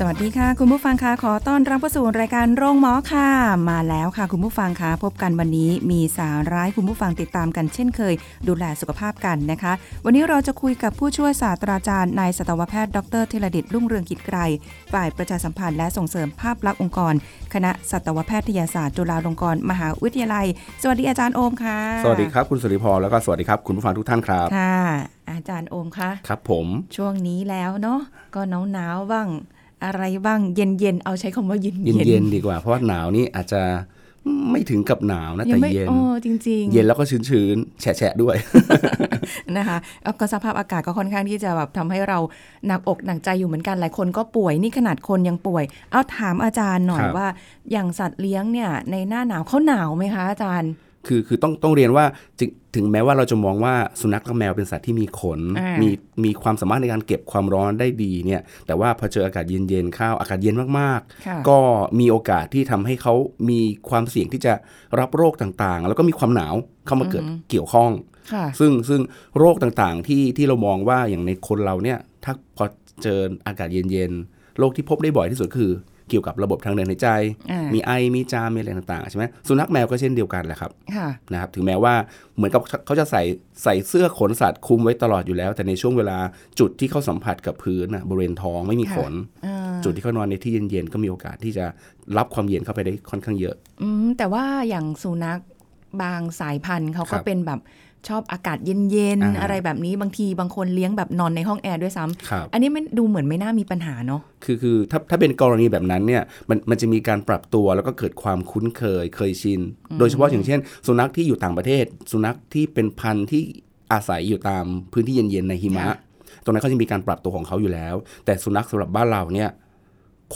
สวัสดีค่ะคุณผู้ฟังคะขอต้อนรับเข้าสู่รายการโรงหมอค่ะ มาแล้วค่ะ คุณผู้ฟังคะพบกันวันนี้มีสาระให้คุณผู้ฟังติดตามกันเช่นเคย ดูแลสุขภาพกันนะคะ วันนี้เราจะคุยกับผู้ช่วยศาสตราจารย์นายสัตวแพทย์ดรเทระดิตรุ่งเรืองกิจไกรฝ่ายประชาสัมพันธ์และส่งเสริมภาพลักษณ์องค์กร คณะสัตวแพทยศาสตร์จุฬาลงกรณ์มหาวิทยาลัย สวัสดีอาจารย์โอมค่ะ สวัสดีครับคุณสุริพรแล้วก็สวัสดีครับคุณผู้ฟังทุกท่านครับค่ะอาจารย์โอมคะครับผมช่วงนี้แล้วเนาะก็หนาวหนาวๆบ้าง อะไรบ้างเย็นเย็นๆเอาใช้คำว่าเย็นเย็นเย็นๆดีกว่า เพราะว่าหนาวนี่อาจจะไม่ถึงกับหนาวนะยัแต่ไม่เย็นโอ้จริง ๆ เย็นแล้วก็ชื้นๆแฉะๆด้วยนะคะแล้วก็สภาพอากาศก็ค่อนข้างที่จะแบบทำให้เราหนักอกหนักใจอยู่เหมือนกันหลายคนก็ป่วยนี่ขนาดคนยังป่วย เอาถามอาจารย์หน่อยครับว่า อย่างสัตว์เลี้ยงเนี่ยในหน้าหนาวเขาหนาวไหมคะอาจารย์ คือคือต้องต้องเรียนว่าจริงถึงแม้ว่าเราจะมองว่าสุนัขกับแมวเป็นสัตว์ที่มีขนอ่ามีมีมีความสามารถในการเก็บความร้อนได้ดีเนี่ยแต่ว่าพอเจออากาศเย็นๆเข้าวอากาศเย็นมากค่ะๆก็มีโอกาสที่ทำให้เขามีความเสี่ยงที่จะรับโรคต่างๆ แล้วก็มีความหนาวเข้ามาเกิดเกี่ยวข้องค่ะซึ่งซึ่งโรคต่างๆที่ที่เรามองว่าอย่างในคนเราเนี่ยถ้าพอเจออากาศเย็นๆโรคที่พบได้บ่อยที่สุดคือ เกี่ยวกับระบบทางเดินหายใจอ่ามีมีไอมีจามมีอะไรต่างๆใช่ไหมสุนัขแมวก็เช่นเดียวกันแหละครับค่ะนะครับถึงแม้ว่าเหมือนกับเขาจะใส่ใส่เสื้อขนสัตว์คลุมไว้ตลอดอยู่แล้ว แต่ในช่วงเวลาจุดที่เขาสัมผัสกับพื้นนะบริเวณท้องไม่มีขนอ่าจุดที่เขานอนในที่เย็นๆก็มีโอกาสที่จะรับความเย็นเข้าไปได้ค่อนข้างเยอะ อืมแต่ว่าอย่างสุนัขบางสายพันธุ์เขาครัก็บเป็นแบบ ชอบอากาศเย็นอ่าๆอะไรแบบนี้บางทีบางคนเลี้ยงแบบนอนในห้องแอร์ด้วยซ้ำครับอันนี้มันดูเหมือนไม่น่ามีปัญหาเนาะคือคือถ้าถ้าเป็นกรณีแบบนั้นเนี่ยมันมันจะมีการปรับตัวแล้วก็เกิดความคุ้นเคยเคยชิน โดยเฉพาะอย่างเช่น สุนัขที่อยู่ต่างประเทศ สุนัขที่เป็นพันธุ์ที่อาศัยอยู่ตามพื้นที่เย็นๆในหิมะค่ะตรงนั้นเขาจะมีการปรับตัวของเขาอยู่แล้ว แต่สุนัขสำหรับบ้านเราเนี่ย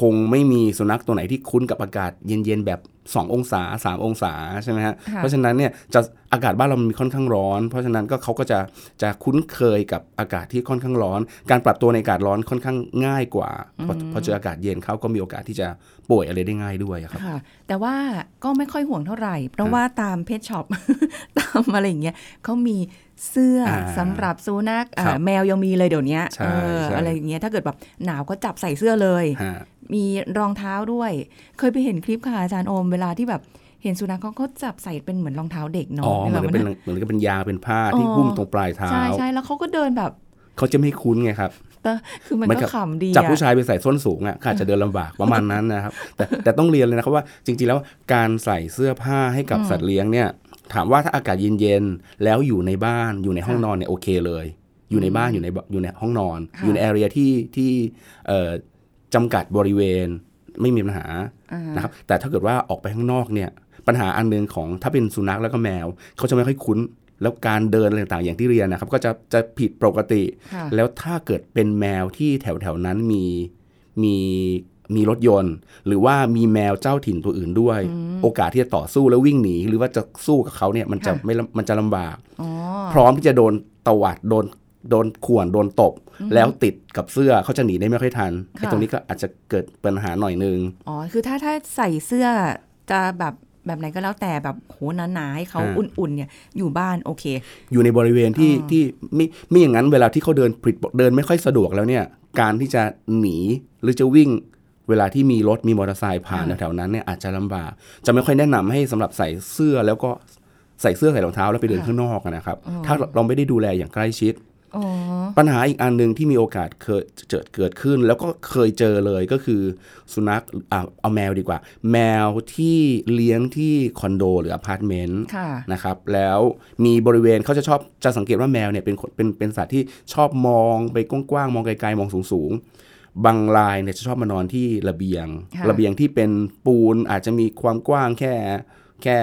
คงไม่มีสุนัขตัวไหนที่คุ้นกับอากาศเย็นๆแบบ2 องศา 3 องศาใช่ไหมฮะค่ะเพราะฉะนั้นเนี่ยจะอากาศบ้านเรามันมีค่อนข้างร้อน เพราะฉะนั้นก็เขาก็จะจะคุ้นเคยกับอากาศที่ค่อนข้างร้อน การปรับตัวในอากาศร้อนค่อนข้างง่ายกว่าพอพอเจออากาศเย็นเขาก็มีโอกาสที่จะป่วยอะไรได้ง่ายด้วยอะครับค่ะแต่ว่าก็ไม่ค่อยห่วงเท่าไหร่ เพราะว่าตามเพจช็อปตามอะไรอย่างเงี้ยเขามีเสื้ออาสำหรับสุนัขอ่าครับแมวยังมีเลยเดี๋ยวนี้ใช่เออใช่อะไรอย่างเงี้ยถ้าเกิดแบบหนาวก็จับใส่เสื้อเลยฮะมีรองเท้าด้วย เคยไปเห็นคลิปค่ะอาจารย์โอมเวลาที่แบบเห็นสุนัขเขาก็จับใส่เป็นเหมือนรองเท้าเด็กอ๋เนาะอเหมือนแบกับบเป็นเหมือนกับเป็นยางเป็นผ้าที่อ๋อหุ้มตรงปลายเท้าใช่ใช่แล้วเขาก็เดินแบบเขาจะไม่คุ้นไงครับแต่คือมันเหมือนก็กับขำดีจับอะผู้ชายไปใส่ส้นสูงอะก็อาจจะเดินลำบากประมาณนั้นนะครับ แต่แต่ต้องเรียนเลยนะครับว่าจริงๆแล้วการใส่เสื้อผ้าให้กับสัตว์เลี้ยงเนี่ย ถามว่าถ้าอากาศเย็นๆแล้วอยู่ในบ้านอยู่ในห้องนอนเนี่ยโอเคเลย อยู่ในบ้านอยู่ในอยู่ในห้องนอนค่ะอยู่ในแอเรียที่ที่เอ่อจำกัดบริเวณ ไม่มีปัญหาอ่านะครับแต่ถ้าเกิดว่าออกไปข้างนอกเนี่ยปัญหาอันหนึงของถ้าเป็นสุนัขแล้วก็แมว เขาจะไม่ค่อยคุ้น แล้วการเดินอะไรต่างๆอย่างที่เรียนนะครับ ก็จะจะผิดปกติค่ะแล้วถ้าเกิดเป็นแมวที่แถวแถวๆนั้นมีมีมีรถยนต์ หรือว่ามีแมวเจ้าถิ่นตัวอื่นด้วย โอกาสที่จะต่อสู้แล้ววิ่งหนี หรือว่าจะสู้กับเขาเนี่ยมันจะค่ะไม่ลำมันจะลำบากอ๋อพร้อมที่จะโดนตวัดโดน โดนข่วนโดนตบ แล้วติดกับเสื้อเขาจะหนีได้ไม่ค่อยทันไอ้ค่ะตรงนี้ก็อาจจะเกิดปัญหาหน่อยนึงอ๋อคือถ้าถ้าใส่เสื้อจะแบบแบบไหนก็แล้วแต่แบบโหหนาๆให้เขาอ่าอุ่นๆเนี่ยอยู่บ้านโอเค อยู่ในบริเวณที่อ๋อที่ไม่ไม่อย่างนั้นเวลาที่เขาเดินผิดเดินไม่ค่อยสะดวกแล้วเนี่ย การที่จะหนีหรือจะวิ่งเวลาที่มีรถมีมอเตอร์ไซค์ผ่านแถวๆนั้นเนี่ยอาจจะลำบาก จะไม่ค่อยแนะนำให้สำหรับใส่เสื้อแล้วก็ใส่เสื้อใส่รองเท้าแล้วไปเดินข้างนอกอะนะครับ ถ้าเราไม่ได้ดูแลอย่างใกล้ชิดอ๋อ ปัญหาอีกอันหนึ่งที่มีโอกาสเคยเกิดเกิดขึ้น แล้วก็เคยเจอเลยก็คือสุนัขอะเอาแมวดีกว่า แมวที่เลี้ยงที่คอนโดหรืออพาร์ตเมนต์ค่ะนะครับแล้วมีบริเวณเขาจะชอบจะสังเกตว่าแมวเนี่ยเป็นคนเป็นเป็นสัตว์ที่ชอบมองไปกว้างๆมองไกลๆมองสูงๆบางรายเนี่ยจะชอบมานอนที่ระเบียงค่ะระเบียงที่เป็นปูนอาจจะมีความกว้างแค่แค่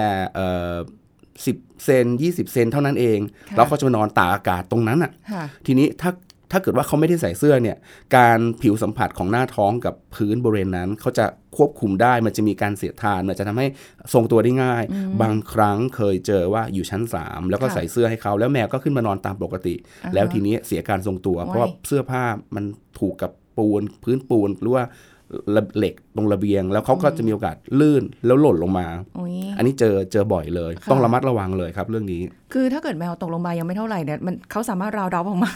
เอ่อสิบเซนยี่สิบเซนเท่านั้นเองค่ะแล้วเขาจะมานอนตากอากาศตรงนั้นอะค่ะ ทีนี้ถ้าถ้าเกิดว่าเขาไม่ได้ใส่เสื้อเนี่ย การผิวสัมผัสของหน้าท้องกับพื้นบริเวณนั้น เขาจะควบคุมได้ มันจะมีการเสียดทาน มันจะทำให้ทรงตัวได้ง่าย บางครั้งเคยเจอว่าอยู่ชั้น 3 แล้วก็ค่ะใส่เสื้อให้เขา แล้วแมวก็ขึ้นมานอนตามปกติอ่าฮะแล้วทีนี้เสียการทรงตัว เพราะว่าโอ้ยเสื้อผ้ามันถูกกับปูนพื้นปูนหรือว่า เหล็กตรงระเบียง แล้วเขาก็จะมีโอกาสลื่นแล้วหล่นลงมาโอ้ยอันนี้เจอเจอบ่อยเลยค่ะต้องระมัดระวังเลยครับเรื่องนี้ คือถ้าเกิดแมวตกลงมายังไม่เท่าไหร่เนี่ยมันเขาสามารถราวดรอปออกมา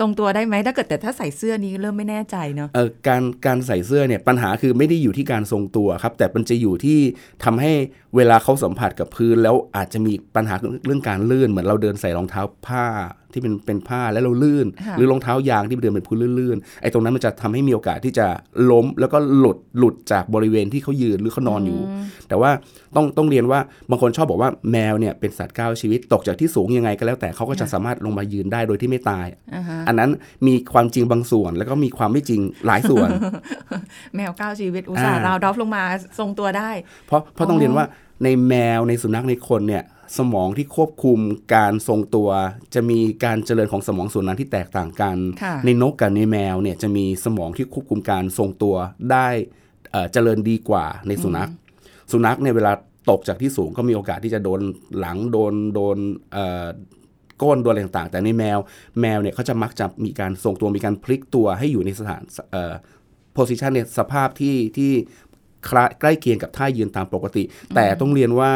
ทรงตัวได้ไหมถ้าเกิดแต่ถ้าใส่เสื้อนี้เริ่มไม่แน่ใจเนาะเออการการใส่เสื้อเนี่ยปัญหาคือไม่ได้อยู่ที่การทรงตัวครับ แต่มันจะอยู่ที่ทำให้เวลาเขาสัมผัสกับพื้น แล้วอาจจะมีปัญหาเรื่องการลื่นเหมือนเราเดินใส่รองเท้าผ้า ที่เป็นเป็นผ้าแล้วเราลื่นค่ะหรือรองเท้ายางที่เดินเป็นพื้นลื่นๆไอ้ตรงนั้นมันจะทำให้มีโอกาสที่จะล้มแล้วก็หลุดหลุดจากบริเวณที่เขายืนหรือเขานอนอยู่ แต่ว่าต้องต้องเรียนว่าบางคนชอบบอกว่าแมวเนี่ยเป็นสัตว์เก้าชีวิตตกจากที่สูงยังไงก็แล้วแต่เขาก็จะสามารถลงมายืนได้โดยที่ไม่ตายอ่าฮะอันนั้นมีความจริงบางส่วน แล้วก็มีความไม่จริงหลายส่วน แมวเก้าชีวิตอุตส่าห์อ่ารราว drop ลงมาทรงตัวได้ เพราะเพราะต้องเรียนว่าในแมวในสุนัขในคนเนี่ย สมองที่ควบคุมการทรงตัว จะมีการเจริญของสมองส่วนนั้นที่แตกต่างกันค่ะในนกกับในแมวเนี่ยจะมีสมองที่ควบคุมการทรงตัวได้เอ่อเจริญดีกว่าในสุนัข สุนัขเนี่ยเวลาตกจากที่สูงก็มีโอกาสที่จะโดนหลังโดนโดนเอ่อก้นโดนอะไรต่างๆ แต่ในแมวแมวเนี่ยเขาจะมักจะมีการทรงตัวมีการพลิกตัวให้อยู่ในสถานเอ่อ position เนี่ยสภาพที่ที่คล้ายใกล้เคียงกับท่ายืนตามปกติ แต่ต้องเรียนว่า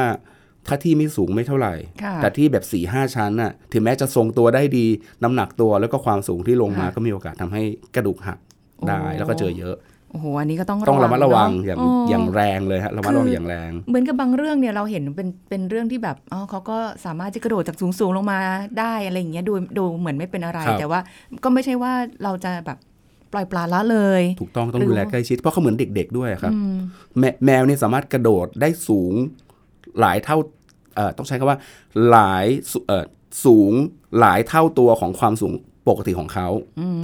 ถ้าที่ไม่สูงไม่เท่าไหร่ค่ะแต่ที่แบบ4ี่ห้าชั้นน่ะถึงแม้จะทรงตัวได้ดีน้ำหนักตัวแล้วก็ความสูงที่ลงมาค่ะก็มีโอกาสทำให้กระดูกหักได้โอ้แล้วก็เจอเยอะโอ้โหอันนี้ก็ต้องต้องระมัดระวังเนอย่างโอย่างแรงเลยฮะระมัดระวังอย่างแรง เหมือนกับบางเรื่องเนี่ยเราเห็นเป็นเป็นเรื่องที่แบบอ๋อเขาก็สามารถจะกระโดดจากสูงสูงๆลงมาได้อะไรอย่างเงี้ยดูดูเหมือนไม่เป็นอะไรครับแต่ว่าก็ไม่ใช่ว่าเราจะแบบปล่อยปละละเลย ถูกต้องต้องหรือดูแลใกล้ชิดเพราะเขาเหมือนเด็ก ๆ ด้วยครับอืมแมแมวเนี่ยสามารถกระโดดได้สูงหลายเท่าเอ่อ ต้องใช้คำว่าหลายสุเอ่อสูงหลายเท่าตัวของความสูงปกติของเขา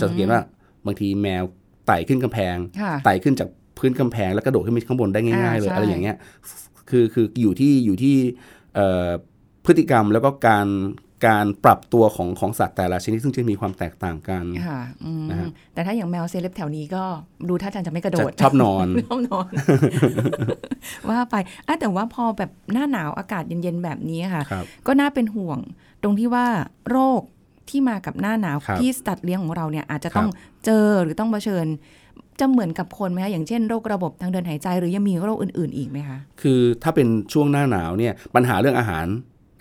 จะสังเกตว่าบางทีแมวไต่ขึ้นกำแพงค่ะไต่ขึ้นจากพื้นกำแพง แล้วกระโดดขึ้นไปข้างบนได้ง่ายๆเลยอ่าใช่อะไรอย่างเงี้ยคือคืออยู่ที่อยู่ที่เอ่อพฤติกรรมแล้วก็การ การปรับตัวของของสัตว์แต่ละชนิดซึ่งจะมีความแตกต่างกันค่ะอืมนะฮะแต่ถ้าอย่างแมวเซเลบแถวนี้ก็ดูท่าทางจะไม่กระโดจะดชอบนอนชอบนอน ว่าไปอะแต่ว่าพอแบบหน้าหนาวอากาศเย็นๆแบบนี้ค่ะครับก็น่าเป็นห่วง ตรงที่ว่าโรคที่มากับหน้าหนาวครับที่สัตว์เลี้ยงของเราเนี่ยอาจจะครับต้องเจอหรือต้องเผชิญจะเหมือนกับคนไหมคะอย่างเช่นโรคระบบทางเดินหายใจหรือยังมีโรคอื่น ๆ อีกไหมคะ คือถ้าเป็นช่วงหน้าหนาวเนี่ยปัญหาเรื่องอาหาร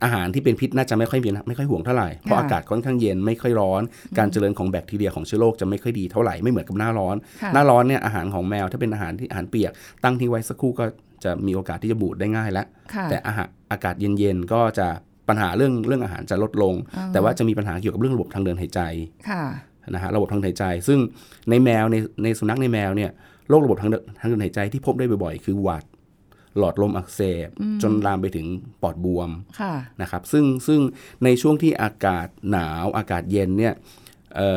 อาหารที่เป็นพิษน่าจะไม่ค่อยมีนะไม่ค่อยห่วงเท่าไหร่เพราะค่ะอากาศค่อนข้างเย็นไม่ค่อยร้อน การเจริญของแบคทีเรียของเชื้อโรคจะไม่ค่อยดีเท่าไหร่ไม่เหมือนกับหน้าร้อนค่ะหน้าร้อนเนี่ยอาหารของแมวถ้าเป็นอาหารที่อาหารเปียก ตั้งทิ้งไว้สักครู่ก็จะมีโอกาสที่จะบูดได้ง่ายแล้วค่ะแต่อาหารอากาศเย็นๆก็จะปัญหาเรื่องเรื่องอาหารจะลดลงอ่าแต่ว่าจะมีปัญหาเกี่ยวกับเรื่องระบบทางเดินหายใจค่ะนะฮะระบบทางเดินหายใจ ซึ่งในแมวในในสุนัขในแมวเนี่ยโรคระบบทางเดินทางเดินหายใจที่พบได้บ่อยๆ คือหวัด หลอดลมอักเสบ จนลามไปถึงปอดบวมค่ะนะครับซึ่งซึ่งในช่วงที่อากาศหนาวอากาศเย็นเนี่ยเอ่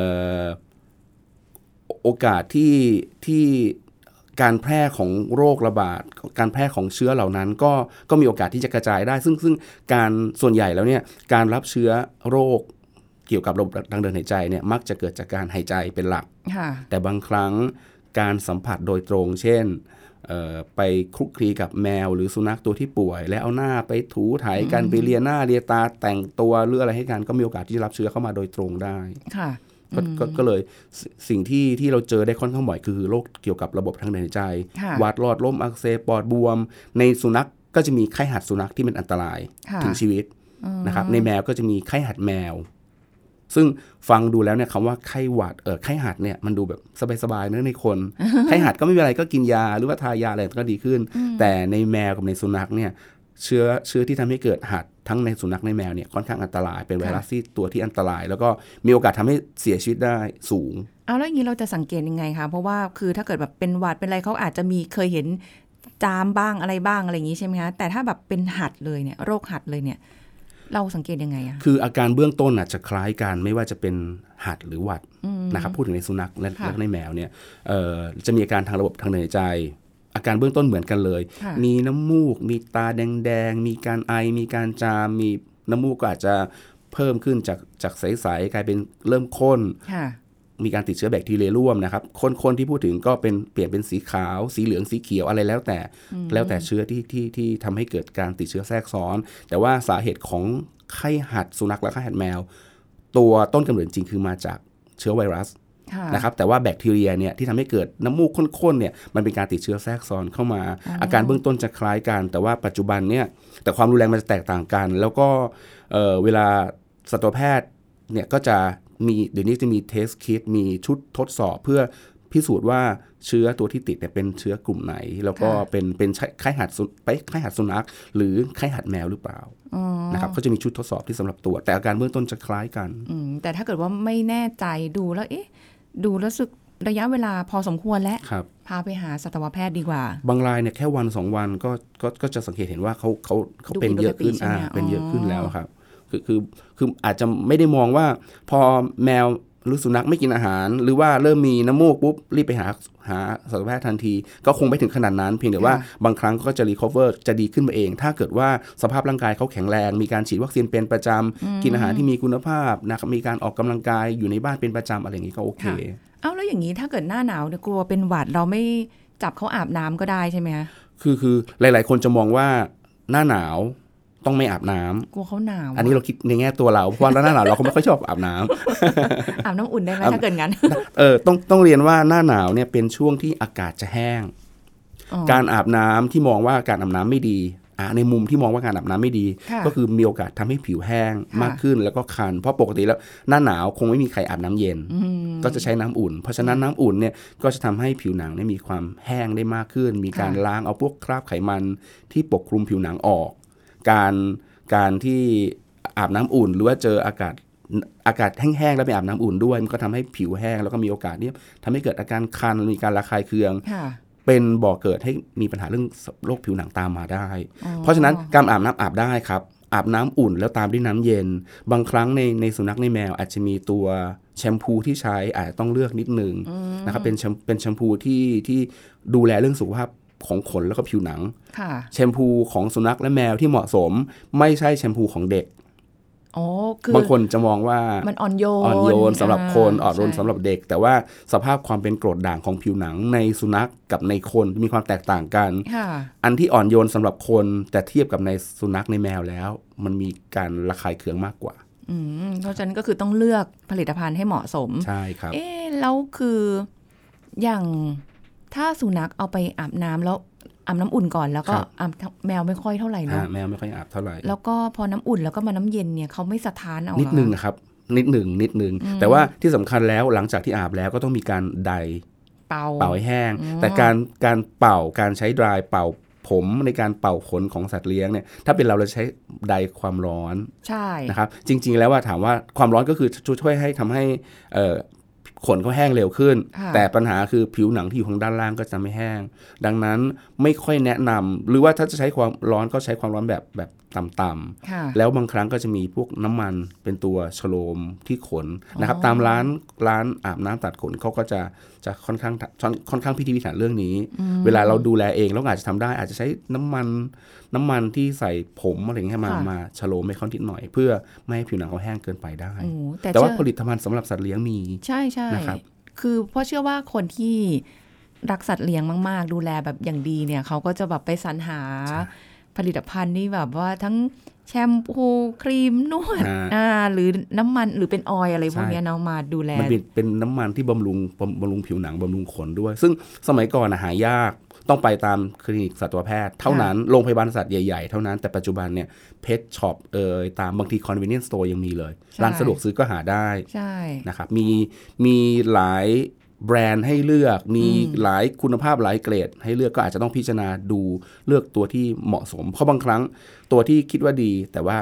อโอกาสที่ที่การแพร่ของโรคระบาด การแพร่ของเชื้อเหล่านั้นก็ก็มีโอกาสที่จะกระจายได้ ซึ่งซึ่งการส่วนใหญ่แล้วเนี่ยการรับเชื้อโรคเกี่ยวกับระบบทางเดินหายใจเนี่ยมักจะเกิดจากการหายใจเป็นหลักค่ะแต่บางครั้งการสัมผัสโดยตรง เช่นเอ่อ ไปคลุกคลีกับแมวหรือสุนัขตัวที่ป่วย แล้วเอาหน้าไปถูไถกันไปเลียหน้าเลียตาแต่งตัวหรืออะไรให้กันก็มีโอกาสที่จะรับเชื้อเข้ามาโดยตรงได้ค่ะก็ก็ก็เลยสสิ่งที่ที่เราเจอได้ค่อนข้างบ่อยคือโรคเกี่ยวกับระบบทางเดินหายใจค่ะหวัดหลอดลมอักเสบปอดบวม ในสุนัขก็จะมีไข้หัดสุนัขที่เป็นอันตรายค่ะถึงชีวิตนะครับในแมวก็จะมีไข้หัดแมว ซึ่งฟังดูแล้วเนี่ยคำว่าไข้หวัดเออไข้หัดเนี่ยมันดูแบบสบายๆเนอะในคน ไข้หัดก็ไม่เป็นไรก็กินยาหรือว่าทายาอะไรก็ดีขึ้น แต่ในแมวกับในสุนัขเนี่ยเชื้อเชื้อที่ทำให้เกิดหัดทั้งในสุนัขในแมวเนี่ยค่อนข้างอันตรายเป็นไวรัสที่ตัวที่อันตราย แล้วก็มีโอกาสทำให้เสียชีวิตได้สูง เอาแล้วอย่างนี้เราจะสังเกตยังไงคะเพราะว่าคือถ้าเกิดแบบเป็นหวัดเป็นอะไรเขาอาจจะมีเคยเห็นจามบ้างอะไรบ้างอะไรอย่างนี้ใช่ไหมคะแต่ถ้าแบบเป็นหัดเลยเนี่ยโรคหัดเลยเนี่ย เราสังเกตยังไงอะคืออาการเบื้องต้นอาจจะคล้ายกันไม่ว่าจะเป็นหัดหรือหวัดนะครับพูดถึงในสุนัขและค่ะและในแมวเนี่ยเอ่อจะมีอาการทางระบบทางเดินหายใจ อาการเบื้องต้นเหมือนกันเลยค่ะมีน้ำมูก มีตาแดงๆ มีการไอ มีการจาม มีน้ำมูกก็อาจจะเพิ่มขึ้นจากจากใสๆกลายเป็นเริ่มข้นค่ะ มีการติดเชื้อแบคทีเรียร่วมนะครับ คนคนที่พูดถึงก็เป็นเปลี่ยนเป็นสีขาว สีเหลืองสีเขียวอะไรแล้วแต่ แล้วแต่เชื้อที่ที่ที่ทำให้เกิดการติดเชื้อแทรกซ้อน แต่ว่าสาเหตุของไข้หัดสุนัขและไข้หัดแมว ตัวต้นกำเนิดจริงคือมาจากเชื้อไวรัสค่ะนะครับแต่ว่าแบคทีเรียเนี่ยที่ทำให้เกิดน้ำมูกข้นๆเนี่ยมันเป็นการติดเชื้อแทรกซ้อนเข้ามา อาการเบื้องต้นจะคล้ายกัน แต่ว่าปัจจุบันเนี่ยแต่ความรุนแรงมันจะแตกต่างกัน แล้วก็เอ่อเวลาสัตวแพทย์เนี่ยก็จะ มีเดี๋ยวนี้จะมีเทสคิดมีชุดทดสอบเพื่อพิสูจน์ว่าเชื้อตัวที่ติดเนี่ยเป็นเชื้อกลุ่มไหน แล้วก็ค่ะเป็นเป็นไข้หัดสุไปไข้หัดสุนัข หรือไข้หัดแมวหรือเปล่าอ๋อนะครับเขาจะมีชุดทดสอบที่สำหรับตรวจแต่อาการเบื้องต้นจะคล้ายกันอืมแต่ถ้าเกิดว่าไม่แน่ใจดูแล้วเอ๊ะดูแล้วรู้สึกระยะเวลาพอสมควรแล้วครับพาไปหาสัตวแพทย์ดีกว่า บางรายเนี่ยแค่วันสองวันก็ก็ก็จะสังเกตเห็นว่าเขาเขาเขาดูเป็นเยอะขึ้นปกติใช่ไหมอ่าเป็นเยอะอ๋อขึ้นแล้วครับ คือคือคืออาจจะไม่ได้มองว่าพอแมวหรือสุนัขไม่กินอาหาร หรือว่าเริ่มมีน้ำมูกปุ๊บ รีบไปหาหาสัตวแพทย์ทันที ก็คงไม่ถึงขนาดนั้น เพียงแต่ว่าบางครั้งก็จะ recover จะดีขึ้นมาเอง ถ้าเกิดว่าสภาพร่างกายเขาแข็งแรง มีการฉีดวัคซีนเป็นประจำ กินอาหารที่มีคุณภาพนะครับมีการออกกำลังกายอยู่ในบ้านเป็นประจำอะไรอย่างนี้ก็โอเคเอ้าแล้วอย่างนี้ถ้าเกิดหน้าหนาวเนี่ยกลัวเป็นหวัดเราไม่จับเขาอาบน้ำก็ได้ใช่ไหมคะคือคือหลาย ๆ คนจะมองว่าหน้าหนาว ต้องไม่อาบน้ำกลัวเขาหนาวอันนี้เราคิดในแง่ตัวเราเพราะว่าหน้าหนาวเราก็ไม่ค่อยชอบอาบน้ำอาบน้ำอุ่นได้ไหมอาบถ้าเกิดงั้นเออต้องต้องเรียนว่าหน้าหนาวเนี่ยเป็นช่วงที่อากาศจะแห้งอ๋อการอาบน้ำที่มองว่าการอาบน้ำไม่ดีอะในมุมที่มองว่าการอาบน้ำไม่ดีค่ะก็คือมีโอกาสทำให้ผิวแห้งค่ะมากขึ้นแล้วก็คัน เพราะปกติแล้วหน้าหนาวคงไม่มีใครอาบน้ำเย็นอืมก็จะใช้น้ำอุ่น เพราะฉะนั้นน้ำอุ่นเนี่ยก็จะทำให้ผิวหนังเนี่ยมีความแห้งได้มากขึ้น มีการค่ะล้างเอาพวกคราบไขมันที่ปกคลุมผิวหนังออก การการที่อาบน้ำอุ่น หรือว่าเจออากาศอากาศแห้งๆแล้วไปอาบน้ำอุ่นด้วย มันก็ทำให้ผิวแห้งแล้วก็มีโอกาสเนี่ยทำให้เกิดอาการคันมีการระคายเคืองค่ะเป็นบ่อกเกิดให้มีปัญหาเรื่องโรคผิวหนังตามมาได้อ๋อเพราะฉะนั้นการอาบน้ำอาบได้ครับ อาบน้ำอุ่นแล้วตามด้วยน้ำเย็น บางครั้งในในสุนัขในแมวอาจจะมีตัวแชมพูที่ใช้อาจจะต้องเลือกนิดนึงนะครับเป็นแชมเป็นแชมพูที่ที่ดูแลเรื่องสุขภาพ ของขนแล้วก็ผิวหนังค่ะแชมพูของสุนัขและแมวที่เหมาะสม ไม่ใช่แชมพูของเด็กอ๋อคือบางคนจะมองว่ามันอ่อนโยนอ่อนโยนสำหรับคนาอ่อนโยนใช่สำหรับเด็ก แต่ว่าสภาพความเป็นกรดด่างของผิวหนังในสุนัขกับในคนมีความแตกต่างกันค่ะอันที่อ่อนโยนสำหรับคนแต่เทียบกับในสุนัขในแมวแล้ว มันมีการระคายเคืองมากกว่าอืมเพราะฉะนั้นก็คือต้องเลือกผลิตภัณฑ์ให้เหมาะสม ใช่ครับ เอ๊ะแล้วคืออย่าง ถ้าสุนัขเอาไปอาบน้ำแล้วอาบน้ำอุ่นก่อนแล้วก็ครับอาบแมวไม่ค่อยเท่าไหร่อ่าเนาะแมวไม่ค่อยอาบเท่าไหร่แล้วก็พอน้ำอุ่นแล้วก็มาน้ำเย็นเนี่ยเขาไม่สะท้านเอาเหรอนิดนึงนะครับนิดหนึ่งนิดหนึ่งแต่ว่าที่สำคัญแล้วหลังจากที่อาบแล้วก็ต้องมีการไดเป่าเป่าให้แห้ง แต่การการเป่าการใช้ดรายเป่าผมในการเป่าขนของสัตว์เลี้ยงเนี่ยถ้าเป็นเราเราใช้ไดความร้อนใช่นะครับจริง ๆ แล้วว่าถามว่าความร้อนก็คือช่วยให้ทำให้เอ่อ ขนเขาแห้งเร็วขึ้นค่ะแต่ปัญหาคือผิวหนังที่อยู่ข้างด้านล่างก็จะไม่แห้ง ดังนั้นไม่ค่อยแนะนำหรือว่าถ้าจะใช้ความร้อนก็ใช้ความร้อนแบบแบบ ต่ำค่ะๆแล้วบางครั้งก็จะมีพวกน้ำมันเป็นตัวชโลมที่ขนนะครับอ๋อตามร้านร้านอาบน้ำตัดขนเขาก็จะจะค่อนข้างค่อนข้างพิถีพิถันเรื่องนี้ เวลาเราดูแลเองเราอาจจะทำได้ อาจจะใช้น้ำมันน้ำมันที่ใส่ผมอะไรอย่างเงี้ยมาค่ะมาชโลมให้เขานิดหน่อย เพื่อไม่ให้ผิวหนังเขาแห้งเกินไปได้โอ้แต่แต่ว่าเชื่อผลิตภัณฑ์สำหรับสัตว์เลี้ยงมีใช่ใช่นะครับคือเพราะเชื่อว่าคนที่รักสัตว์เลี้ยงมาก ๆ ดูแลแบบอย่างดีเนี่ยเขาก็จะแบบไปสรรหา ผลิตภัณฑ์ที่แบบว่าทั้งแชมพูครีมนวดอ่าอ่าหรือน้ำมันหรือเป็น oil อะไรพวกใช่เนี้ยเนาะมาดูแล มันเป็นเป็นน้ำมันที่บำรุงบำบำรุงผิวหนังบำรุงขนด้วย ซึ่งสมัยก่อนนะหายากต้องไปตามคลินิกสัตวแพทย์เท่านั้นโรงพยาบาลสัตว์ใหญ่ๆ เท่านั้นแต่ปัจจุบันเนี่ยเพ t ช็อปเอ่ยตามบางที convenience store ยังมีเลยใช่ร้านสะดวกซื้อก็หาได้ใช่นะครับมีมีหลาย แบรนด์ให้เลือกมีหลายคุณภาพหลายเกรด ให้เลือกก็อาจจะต้องพิจารณาดูเลือกตัวที่เหมาะสม เพราะบางครั้งตัวที่คิดว่าดี แต่ว่า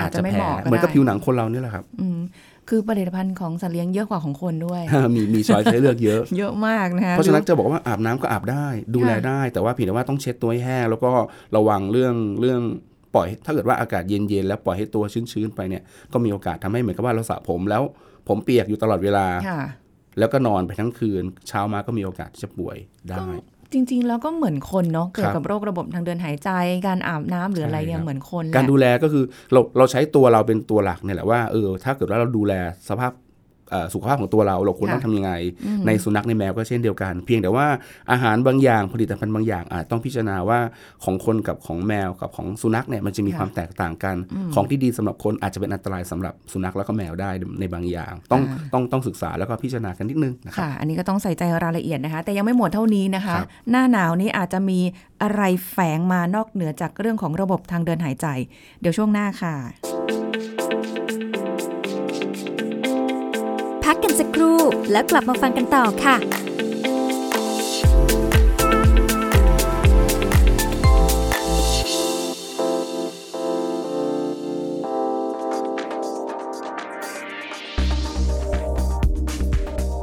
อาจจะอาจจะไม่แพ้เหมาะก็เหมือนกับได้ผิวหนังคนเราเนี่ยแหละครับอืมคือผลิตภัณฑ์ของสัตว์เลี้ยงเยอะกว่าของคนด้วย มีมีช้อยให้เลือกเยอะ เยอะมากนะคะเพราะฉะนั้นจะบอกว่าอาบน้ำก็อาบได้ ดูแลได้ แต่ว่าเพียงแต่ว่าต้องเช็ดตัวให้แห้งแล้วก็ระวังเรื่องเรื่องปล่อยถ้าเกิดว่าอากาศเย็นๆแล้วปล่อยให้ตัวชื้นๆไปเนี่ยก็มีโอกาสทำให้เหมือนกับว่าเราสระผมแล้วผมเปียกอยู่ตลอดเวลาค่ะ แล้วก็นอนไปทั้งคืน เช้ามาก็มีโอกาสที่จะป่วยได้จริงๆ แล้วก็เหมือนคนเนาะเกี่ยวครักับบโรคระบบทางเดินหายใจ การอาบน้ำหรืออะไรเนี่ยใช่ครับเหมือนคนแหการละดูแลก็คือเราเราใช้ตัวเราเป็นตัวหลักเนี่ยแหละว่าเออถ้าเกิดว่าเราดูแลสภาพเอ่อ สุขภาพของตัวเราเราควรค่ะต้องทำยังไง ในสุนัขในแมวก็เช่นเดียวกัน เพียงแต่ว่าอาหารบางอย่างผลิตภัณฑ์บางอย่างอาจต้องพิจารณาว่าของคนกับของแมวกับของสุนัขเนี่ยมันจะมีค่ะความแตกต่างกัน ของที่ดีสำหรับคนอาจจะเป็นอันตรายสำหรับสุนัขแล้วก็แมวได้ในบางอย่าง ต้องอ่าต้องต้องศึกษาแล้วก็พิจารณากันนิดนึงนะครับค่ะอันนี้ก็ต้องใส่ใจรายละเอียดนะคะ แต่ยังไม่หมดเท่านี้นะคะครับหน้าหนาวนี้อาจจะมีอะไรแฝงมานอกเหนือจากเรื่องของระบบทางเดินหายใจ เดี๋ยวช่วงหน้าค่ะ กกันสักครู่ แล้วกลับมาฟังกันต่อค่ะ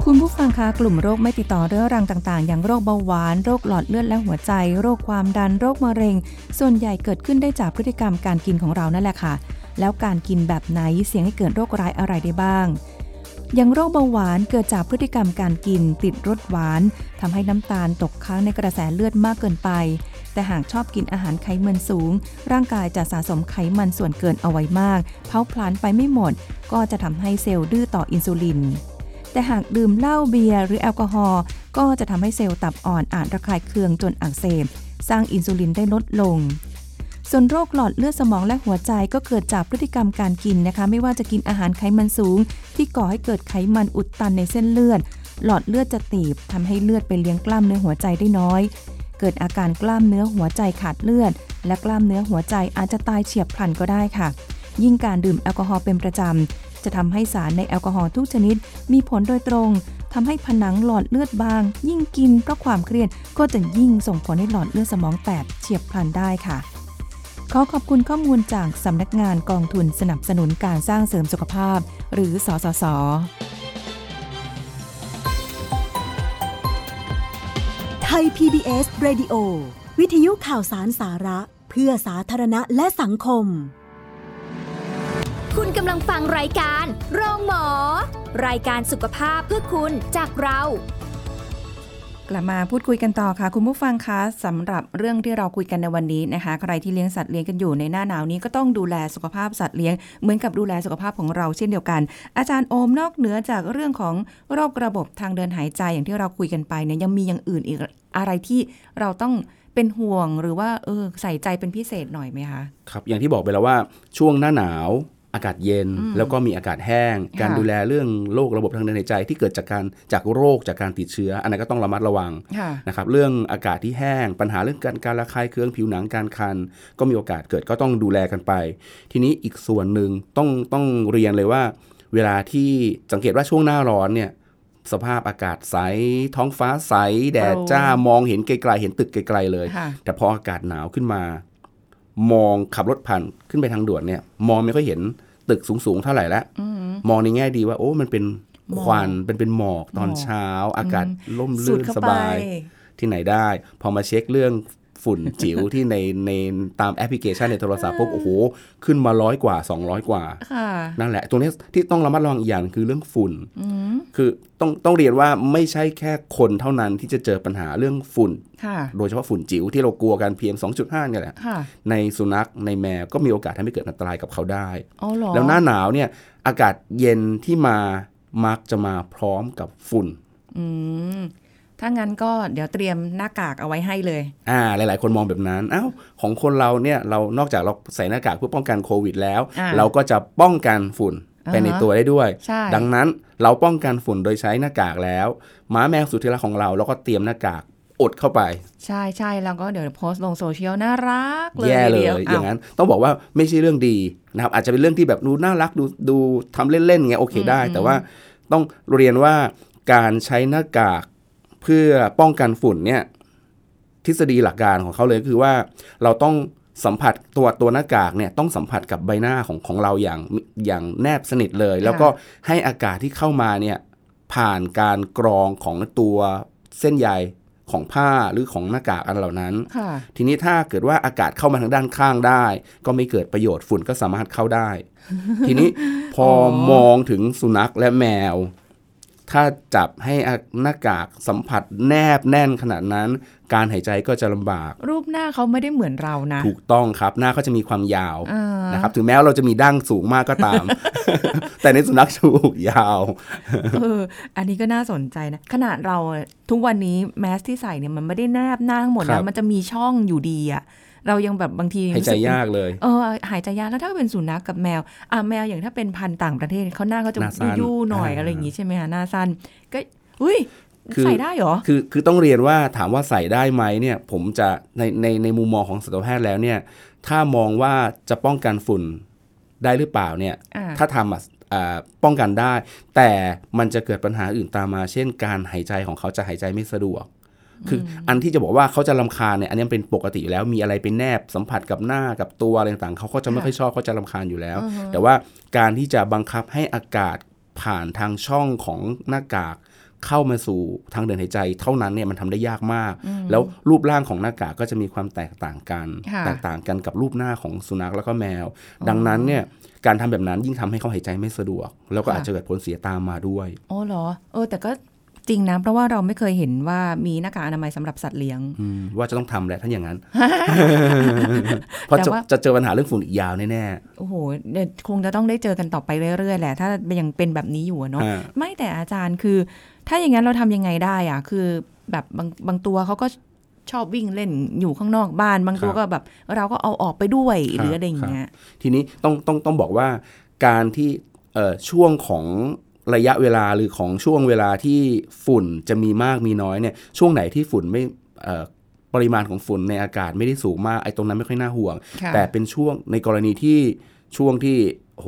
คุณผู้ฟังคะกลุ่มโรคไม่ติดต่อเรื้อรังต่างๆ อย่างโรคเบาหวาน โรคหลอดเลือดและหัวใจ โรคความดัน โรคมะเร็ง ส่วนใหญ่เกิดขึ้นได้จากพฤติกรรมการกินของเรานั่นแหละค่ะ แล้วการกินแบบไหนเสี่ยงให้เกิดโรคร้ายอะไรได้บ้าง อย่างโรคเบาหวานเกิดจากพฤติกรรมการกินติดรสหวานทำให้น้ำตาลตกค้างในกระแสเลือดมากเกินไป แต่หากชอบกินอาหารไขมันสูง ร่างกายจะสะสมไขมันส่วนเกินเอาไว้มากเผาผลาญไปไม่หมด ก็จะทำให้เซลล์ดื้อต่ออินซูลิน แต่หากดื่มเหล้าเบียร์หรือแอลกอฮอล์ก็จะทำให้เซลล์ตับอ่อนอาจระคายเคืองจนอักเสบสร้างอินซูลินได้ลดลง ส่วนโรคหลอดเลือดสมองและหัวใจก็เกิดจากพฤติกรรมการกินนะคะ ไม่ว่าจะกินอาหารไขมันสูง ที่ก่อให้เกิดไขมันอุดตันในเส้นเลือด หลอดเลือดจะตีบทำให้เลือดไปเลี้ยงกล้ามเนื้อหัวใจได้น้อย เกิดอาการกล้ามเนื้อหัวใจขาดเลือด และกล้ามเนื้อหัวใจอาจจะตายเฉียบพลันก็ได้ค่ะ ยิ่งการดื่มแอลกอฮอล์เป็นประจำจะทำให้สารในแอลกอฮอล์ทุกชนิด มีผลโดยตรงทำให้ผนังหลอดเลือดบาง ยิ่งกินเพราะความเครียดก็จะยิ่งส่งผลให้หลอดเลือดสมองแตกเฉียบพลันได้ค่ะ ขอขอบคุณข้อมูลจากสำนักงานกองทุนสนับสนุนการสร้างเสริมสุขภาพ หรือสสสไทย PBS Radio วิทยุข่าวสารสาระ เพื่อสาธารณะและสังคม คุณกำลังฟังรายการ โรงหมอ รายการสุขภาพเพื่อคุณจากเราก ลับมาพูดคุยกันต่อค่ะ คุณผู้ฟังคะสำหรับเรื่องที่เราคุยกันในวันนี้นะคะ ใครที่เลี้ยงสัตว์เลี้ยงกันอยู่ในหน้าหนาวนี้ก็ต้องดูแลสุขภาพสัตว์เลี้ยงเหมือนกับดูแลสุขภาพของเราเช่นเดียวกัน อาจารย์โอมนอกเหนือจากเรื่องของโรคระบบทางเดินหายใจอย่างที่เราคุยกันไปเนี่ยยังมีอย่างอื่นอีกอะไรที่เราต้องเป็นห่วงหรือว่าเออใส่ใจเป็นพิเศษหน่อยไหมคะครับอย่างที่บอกไปแล้วว่าช่วงหน้าหนาว อากาศเย็นแล้วก็มีอากาศแห้ง การดูแลเรื่องโรคระบบทางเดินหายใจที่เกิดจากการจากโรคจากการติดเชื้อ อันนั้นก็ต้องระมัดระวังค่ะนะครับเรื่องอากาศที่แห้ง ปัญหาเรื่องการการระคายเคืองผิวหนังการคัน ก็มีโอกาสเกิดก็ต้องดูแลกันไป ทีนี้อีกส่วนหนึ่งต้องต้องเรียนเลยว่า เวลาที่สังเกตว่าช่วงหน้าร้อนเนี่ยสภาพอากาศใส ท้องฟ้าใส แดดจ้ามองเห็นไกลๆเห็นตึกไกลๆเลยค่ะแต่พออากาศหนาวขึ้นมา มองขับรถผ่านขึ้นไปทางด่วนเนี่ย มองไม่ค่อยเห็นตึกสูงๆเท่าไหร่ละมองในแง่ดีว่า โอ้มันเป็นควันเป็นเป็นหมอกตอนหมอกเช้า อากาศล่มสูลื่ดนเข้าสไปบายที่ไหนได้ พอมาเช็คเรื่อง ฝุ่นจิ๋วที่ในในตามแอปพลิเคชันในโทรศัพท์ปุ๊บโอ้โห ขึ้นมาร้อยกว่า 200 กว่าค่ะนั่นแหละตรงนี้ที่ต้องระมัดระวังอีกอย่างคือเรื่องฝุ่น คือต้องต้องเรียนว่าไม่ใช่แค่คนเท่านั้นที่จะเจอปัญหาเรื่องฝุ่นค่ะโดยเฉพาะฝุ่นจิ๋วที่เรากลัวกัน PM 2.5เนี่ยแหละค่ะในสุนัขในแมวก็มีโอกาสทำให้เกิดอันตรายกับเขาได้อ๋อเหรอแล้วหน้าหนาวเนี่ยอากาศเย็นที่มามักจะมาพร้อมกับฝุ่นอืม ถ้างั้นก็เดี๋ยวเตรียมหน้ากากเอาไว้ให้เลย อ่า หลาย ๆ คนมองแบบนั้น เอ้า ของคนเราเนี่ย เรานอกจากเราใส่หน้ากากเพื่อป้องกันโควิดแล้วอ่าเราก็จะป้องกันฝุ่นไปในอ่าฮะตัวได้ด้วยใช่ดังนั้นเราป้องกันฝุ่นโดยใช้หน้ากากแล้วหม้าแมวสุดที่รักของเราเราก็เตรียมหน้ากากอดเข้าไป ใช่ใช่แล้วก็เดี๋ยวโพสต์ลงโซเชียลน่ารักเลยแย่เลยทีดีวอย่างนั้นต้องบอกว่าไม่ใช่เรื่องดีนะครับอาจจะเป็นเรื่องที่แบบดูน่ารักดูดูทำเล่นๆไงโอเคได้ แต่ว่าต้องเรียนว่าการใช้หน้ากาก เพื่อป้องกันฝุ่นเนี่ยทฤษฎีหลักการของเขาเลยก็คือว่าเราต้องสัมผัสตัวตัวหน้ากากเนี่ยต้องสัมผัสกับใบหน้าของของเราอย่างอย่างแนบสนิทเลย แล้วก็ให้อากาศที่เข้ามาเนี่ยผ่านการกรองของตัวเส้นใยของผ้าหรือของหน้ากากอันเหล่านั้นค่ะทีนี้ถ้าเกิดว่าอากาศเข้ามาทางด้านข้างได้ ก็ไม่เกิดประโยชน์ฝุ่นก็สามารถเข้าได้ ทีนี้พอมองถึงสุนัขและแมว ถ้าจับให้หน้ากากสัมผัสแนบแน่นขนาดนั้น การหายใจก็จะลำบาก รูปหน้าเขาไม่ได้เหมือนเรานะ ถูกต้องครับหน้าเขาจะมีความยาวอ่านะครับถึงแม้ว่าเราจะมีดั้งสูงมากก็ตาม แต่ในสุนัขจมูกยาวเอออันนี้ก็น่าสนใจนะ ขนาดเราทุกวันนี้แมสที่ใส่เนี่ยมันไม่ได้แนบหน้าทั้งหมดครันะบมันจะมีช่องอยู่ดีอะ เรายังแบบบางทีหายใจรู้สึยากเลยเออหายใจยากแล้วถ้าเป็นสุนัขกับแมวอะแมวอย่างถ้าเป็นพันธุ์ต่างประเทศเขาหน้าเขาจะหน้าสั้นยู่ๆหน่อยอ่าอะไรอย่างงี้ใช่ไหมคะหน้าสั้นก็อุ้ยคือใส่ได้เหรอ คือ คือต้องเรียนว่าถามว่าใส่ได้ไหมเนี่ย ผมจะในในในมุมมองของสัตวแพทย์แล้วเนี่ย ถ้ามองว่าจะป้องกันฝุ่นได้หรือเปล่าเนี่ยอ่าถ้าทำอะอ่าป้องกันได้ แต่มันจะเกิดปัญหาอื่นตามมา เช่น การหายใจของเขาจะหายใจไม่สะดวก คือออันที่จะบอกว่าเขาจะลำคาญเนี่ยอันนี้เป็นปกติอยู่แล้วมีอะไรเป็นแนบสัมผัสกับหน้ากับตัวอะไรต่างๆเขาก็จะไม่ค่อยชอบเขาจะลำคาญอยู่แล้ว แต่ว่าการที่จะบังคับให้อากาศผ่านทางช่องของหน้ากากเข้ามาสู่ทางเดินหายใจ เท่านั้นเนี่ยมันทำได้ยากมาก แล้วรูปร่างของหน้ากากก็จะมีความแตกต่างกันค่ะแตกต่างกันกับรูปหน้าของสุนัขแล้วก็แมว ดังนั้นเนี่ยการทำแบบนั้นยิ่งทำให้เขาหายใจไม่สะดวก แล้วก็ค่ะอาจจะเกิดผลเสียตามมาด้วย อ๋อเหรอ เออแต่ก็ จริงนะเพราะว่าเราไม่เคยเห็นว่ามีหน้ากากอนามัยสำหรับสัตว์เลี้ยงอืมว่าจะต้องทำแหละถ้าอย่างนั้น เพราะแต่จะว่าจะเจอปัญหาเรื่องฝุ่นอีกยาวแน่โอ้โหเดี๋ยวคงจะต้องได้เจอกันต่อไปเรื่อยๆแหละถ้ายังเป็นแบบนี้อยู่อะๆเนาะอ่าไม่แต่อาจารย์คือ ถ้าอย่างนั้นเราทำยังไงได้อะคือแบบบางบางตัวเขาก็ชอบวิ่งเล่นอยู่ข้างนอกบ้าน บางตัวครับก็แบบ เราก็เอาออกไปด้วยครับหรืออะไรอย่างเงี้ยทีนี้ต้องต้องต้องบอกว่าการที่เอ่อช่วงของ ระยะเวลาหรือของช่วงเวลาที่ฝุ่นจะมีมากมีน้อยเนี่ยช่วงไหนที่ฝุ่นไม่เอ่อปริมาณของฝุ่นในอากาศไม่ได้สูงมากไอ้ตรงนั้นไม่ค่อยน่าห่วงค่ะแต่เป็นช่วงในกรณีที่ช่วงที่โห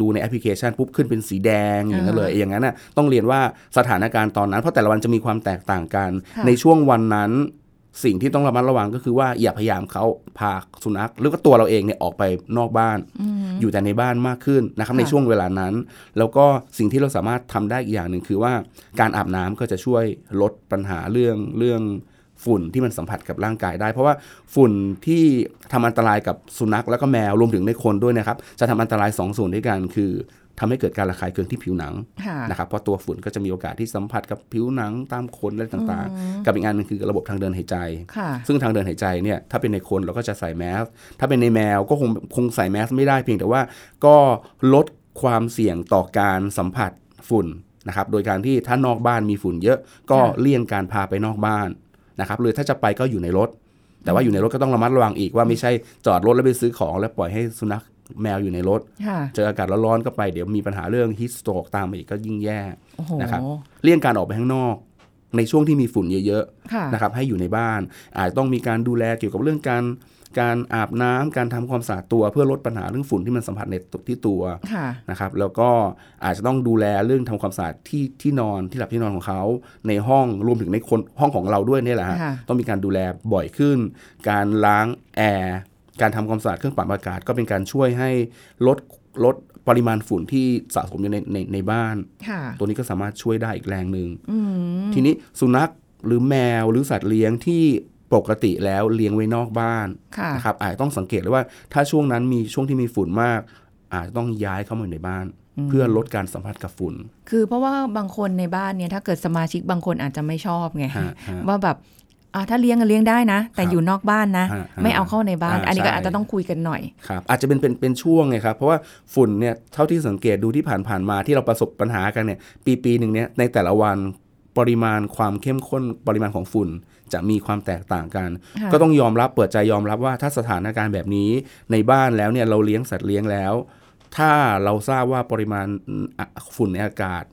ดูในแอปพลิเคชันปุ๊บขึ้นเป็นสีแดงอย่างนั้นเลยอย่างนั้นน่ะต้องเรียนว่าสถานการณ์ตอนนั้น เพราะแต่ละวันจะมีความแตกต่างกันค่ะในช่วงวันนั้น สิ่งที่ต้องระมัดระวังก็คือว่าอย่าพยายามเขาพาสุนัข หรือว่าตัวเราเองเนี่ยออกไปนอกบ้าน อยู่แต่ในบ้านมากขึ้นนะครับค่ะในช่วงเวลานั้น แล้วก็สิ่งที่เราสามารถทำได้อีกอย่างหนึ่งคือว่าการอาบน้ำก็จะช่วยลดปัญหาเรื่องเรื่องฝุ่นที่มันสัมผัสกับร่างกายได้ เพราะว่าฝุ่นที่ทำอันตรายกับสุนัขแล้วก็แมวรวมถึงในคนด้วยนะครับ จะทำอันตรายสองส่วนด้วยกันคือ ทำให้เกิดการระคายเคืองที่ผิวหนังค่ะนะครับเพราะตัวฝุ่นก็จะมีโอกาสที่สัมผัสกับผิวหนังตามขนอะไรต่างๆ กับอีกอันหนึงคือระบบทางเดินหายใจค่ะซึ่งทางเดินหายใจเนี่ยถ้าเป็นในคนเราก็จะใส่แมสถ้าเป็นในแมวก็คงคงใส่แมสไม่ได้เพียงแต่ว่าก็ลดความเสี่ยงต่อการสัมผัสฝุ่นนะครับโดยการที่ถ้านอกบ้านมีฝุ่นเยอะก็ค่ะเลี่ยงการพาไปนอกบ้านนะครับหรือถ้าจะไปก็อยู่ในรถ แต่ว่าอยู่ในรถก็ต้องระมัดระวังอีกว่าไม่ใช่จอดรถแล้วไปซื้อของ แล้วปล่อยให้สุนัข แมวอยู่ในรถค่ะเจออากาศร้อนๆก็ไปเดี๋ยวมีปัญหาเรื่องฮิสโตรกตามมาอีกก็ยิ่งแย่โอ้โหนะครับเลี่ยงการออกไปข้างนอก ในช่วงที่มีฝุ่นเยอะๆค่ะนะครับให้อยู่ในบ้าน อาจจะต้องมีการดูแลเกี่ยวกับเรื่องการการอาบน้ำการทำความสะอาดตัวเพื่อลดปัญหาเรื่องฝุ่นที่มันสัมผัสในที่ตัวค่ะนะครับแล้วก็อาจจะต้องดูแลเรื่องทำความสะอาดที่ที่นอนที่หลับที่นอนของเขาในห้องรวมถึงในคนห้องของเราด้วยเนี่ยแหละฮะค่ะต้องมีการดูแลบ่อยขึ้น การล้างแอร์ การทำความสะอาดเครื่องปรับอากาศก็เป็นการช่วยให้ลดลดปริมาณฝุ่นที่สะสมอยู่ในในในบ้านค่ะตัวนี้ก็สามารถช่วยได้อีกแรงหนึ่งอืมทีนี้สุนัขหรือแมวหรือสัตว์เลี้ยงที่ปกติแล้วเลี้ยงไว้นอกบ้านค่ะนะครับอาจจะต้องสังเกตเลยว่าถ้าช่วงนั้นมีช่วงที่มีฝุ่นมาก อาจจะต้องย้ายเข้ามาอยู่ในบ้าน เพื่อลดการสัมผัสกับฝุ่น คือเพราะว่าบางคนในบ้านเนี่ยถ้าเกิดสมาชิกบางคนอาจจะไม่ชอบไงฮะฮะว่าแบบอ่า ถ้าเลี้ยงก็เลี้ยงได้นะ แต่ครับอยู่นอกบ้านนะฮะฮะไม่เอาเข้าในบ้านอ่าอันนี้ก็ใช่อาจจะต้องคุยกันหน่อยครับอาจจะเป็นเป็นเป็นช่วงไงครับ เพราะว่าฝุ่นเนี่ยเท่าที่สังเกตดูที่ผ่านผ่านๆมาที่เราประสบปัญหากันเนี่ยปีปีหนึ่งเนี่ยในแต่ละวันปริมาณความเข้มข้นปริมาณของฝุ่นจะมีความแตกต่างกันค่ะก็ต้องยอมรับเปิดใจยอมรับว่าถ้าสถานการณ์แบบนี้ในบ้านแล้วเนี่ยเราเลี้ยงสัตว์เลี้ยงแล้ว ถ้าเราทราบว่าปริมาณอะฝุ่นในอากาศ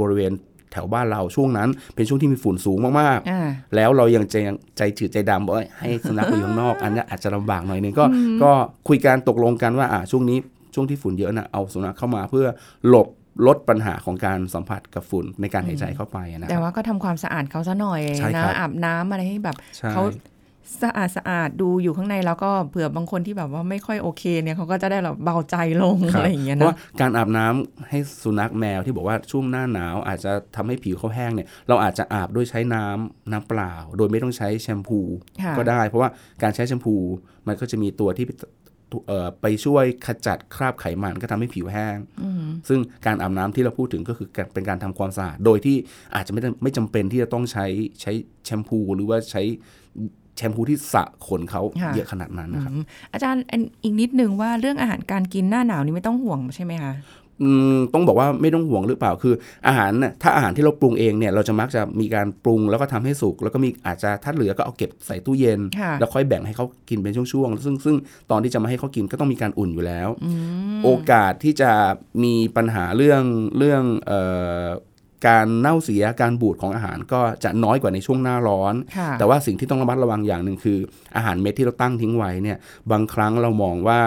บริเวณ แถวบ้านเราช่วงนั้น เป็นช่วงที่มีฝุ่นสูงมากๆอ่าแล้วเรายังใจใจจืดใจดำบอกว่าให้สุนัขไปอยู่ข้างนอก อันนี้อาจจะลำบากหน่อยหนึงก็ก็คุยกันตกลงกันว่าอ่าช่วงนี้ช่วงที่ฝุ่นเยอะนะเอาสุนัขเข้ามาเพื่อหลบลดปัญหาของการสัมผัสกับฝุ่นในการหายใจเข้าไปนะคแต่รับว่าก็ทำความสะอาดเขาซะหน่อยใช่ครันะบอาบน้ำอะไรให้แบบใช่เขา สะอาดสะอาดดูอยู่ข้างในแล้วก็เผื่อบางคนที่แบบว่าไม่ค่อยโอเคเนี่ยเขาก็จะได้แบบเบาใจลงคบอะไรอย่างเงี้ยเพราะนะว่าการอาบน้ำให้สุนัขแมวที่บอกว่าช่วงหน้าหนาว อาจจะทำให้ผิวเขาแห้งเนี่ยเราอาจจะอาบด้วยใช้น้ำน้ำเปล่า โดยไม่ต้องใช้แชมพูค่ะก็ได้ เพราะว่าการใช้แชมพูมันก็จะมีตัวที่ไปเอ่อไปช่วยขจัดคราบไขมันก็ทำให้ผิวแห้งอืมซึ่งการอาบน้ำที่เราพูดถึงก็คือการเป็นการทำความสะอาด โดยที่อาจจะไม่ต้องไม่จำเป็นที่จะต้องใช้ใช้แชมพูหรือว่าใช้ แชมพูที่สระขนเขาค่ะเยอะขนาดนั้นนะครับอืมอาจารย์อันอีกนิดนึงว่าเรื่องอาหารการกินหน้าหนาวนี่ไม่ต้องห่วงใช่ไหมคะอืมต้องบอกว่าไม่ต้องห่วงหรือเปล่าคือ อาหารน่ะถ้าอาหารที่เราปรุงเองเนี่ยเราจะมักจะมีการปรุงแล้วก็ทำให้สุกแล้วก็มีอาจจะถ้าเหลือก็เอาเก็บใส่ตู้เย็นค่ะแล้วค่อยแบ่งให้เขากินเป็นช่วงๆซึ่งซึ่งตอนที่จะมาให้เขากินก็ต้องมีการอุ่นอยู่แล้วอืมโอกาสที่จะมีปัญหาเรื่องเรื่องเออ การเน่าเสียการบูดของอาหารก็จะน้อยกว่าในช่วงหน้าร้อนค่ะแต่ว่าสิ่งที่ต้องระมัดระวังอย่างหนึ่งคือ อาหารเม็ดที่เราตั้งทิ้งไว้เนี่ย บางครั้งเรามองว่า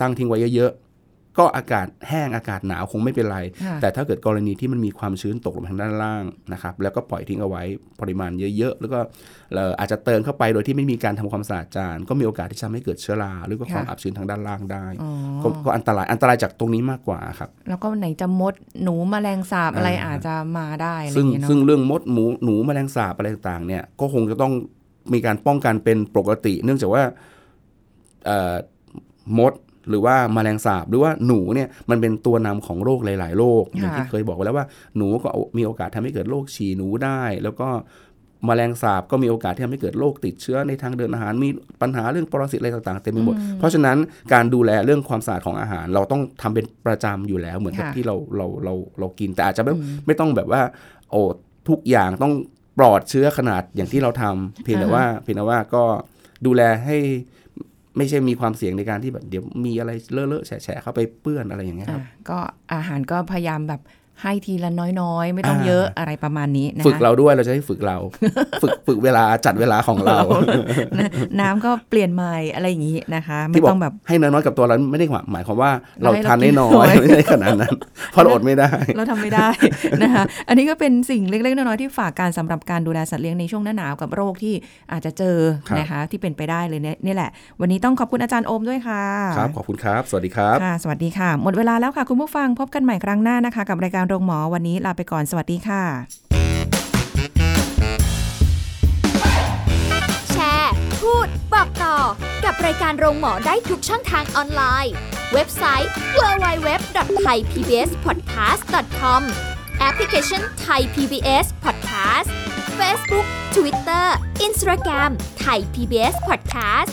ตั้งทิ้งไว้เยอะๆ ก็อากาศแห้งอากาศหนาวคงไม่เป็นไรค่ะแต่ถ้าเกิดกรณีที่มันมีความชื้นตกลงมาทางด้านล่างนะครับแล้วก็ปล่อยทิ้งเอาไว้ปริมาณเยอะๆ แล้วก็เอ่ออาจจะเติมเข้าไปโดยที่ไม่มีการทำความสะอาดจานก็มีโอกาสที่จะทำให้เกิดเชื้อราหรือว่าความค่ะอับชื้นทางด้านล่างได้อ๋อก็ก็อันตรายอันตรายจากตรงนี้มากกว่าครับ แล้วก็ไหนจะมดหนูแมลงสาบอะไรอ่าอาจจะมาได้อะไรอซึ่งย่างเงี้ยเนาะซึ่งเรื่องมดหมูหนูแมลงสาบอะไรต่างๆเนี่ยก็คงจะต้องมีการป้องกันเป็นปกติ เนื่องจากว่าเอ่อมด หรือว่าแมลงสาบหรือว่าหนูเนี่ยมันเป็นตัวนำของโรคหลาย ๆ โรคอย่างที่เคยบอกไว้แล้วว่าหนูก็มีโอกาสทำให้เกิดโรคฉี่หนูได้ แล้วก็แมลงสาบก็มีโอกาสที่ทำให้เกิดโรคติดเชื้อในทางเดินอาหารมีปัญหาเรื่องปรสิตอะไรต่างๆเต็มไปหมด เพราะฉะนั้นการดูแลเรื่องความสะอาดของอาหาร เราต้องทำเป็นประจำอยู่แล้วเหมือนกับค่ะที่เราเราเราเรากินแต่อาจจะไม่ไม่ต้องแบบว่าโอ้ทุกอย่างต้องปลอดเชื้อขนาดอย่างที่เราทำเพียงแต่ว่าเพียงแต่ว่าก็ดูแลให้ ไม่ใช่มีความเสี่ยงในการที่แบบเดี๋ยวมีอะไรเลอะเลอะแฉะๆเข้าไปเปื้อนอะไรอย่างเงี้ยครับก็อาหารก็พยายามแบบ ให้ทีละน้อยๆ ไม่ต้องอ่าเยอะอะไรประมาณนี้นะคะฝึกเราด้วยเราจะให้ฝึกเรา ฝึกฝึกเวลาจัดเวลาของเรานะน้ำก็เปลี่ยนใหม่อะไรอย่างนี้นะคะ ไม่ที่บอต้กองแบบให้น้อยๆกับตัวเราไม่ได้หมายความว่าเราให้เราทานได้น้อกินน้อยยไม่ใช่ขนาดนั้นเพราะเราอดไม่ได้ เราทำไม่ได้นะคะอันนี้ก็เป็นสิ่งเล็กๆน้อยๆที่ฝากการสำหรับการดูแลสัตว์เลี้ยงในช่วงหน้าหนาวกับโรคที่อาจจะเจอครับนะคะที่เป็นไปได้เลยเนี่ยนี่แหละ วันนี้ต้องขอบคุณอาจารย์โอมด้วยค่ะครับขอบคุณครับ สวัสดีครับค่ะสวัสดีค่ะ หมดเวลาแล้วค่ะคุณผู้ฟังพบกันใหม่ครั้งหน้านะคะ กับรายการโรงหมอวันนี้ลาไปก่อนสวัสดีค่ะ แชร์ พูด บอกต่อกับรายการโรงหมอได้ทุกช่องทางออนไลน์ เว็บไซต์ www.thaipbspodcast.com แอปพลิเคชัน Thai PBS Podcast Facebook Twitter Instagram Thai PBS Podcast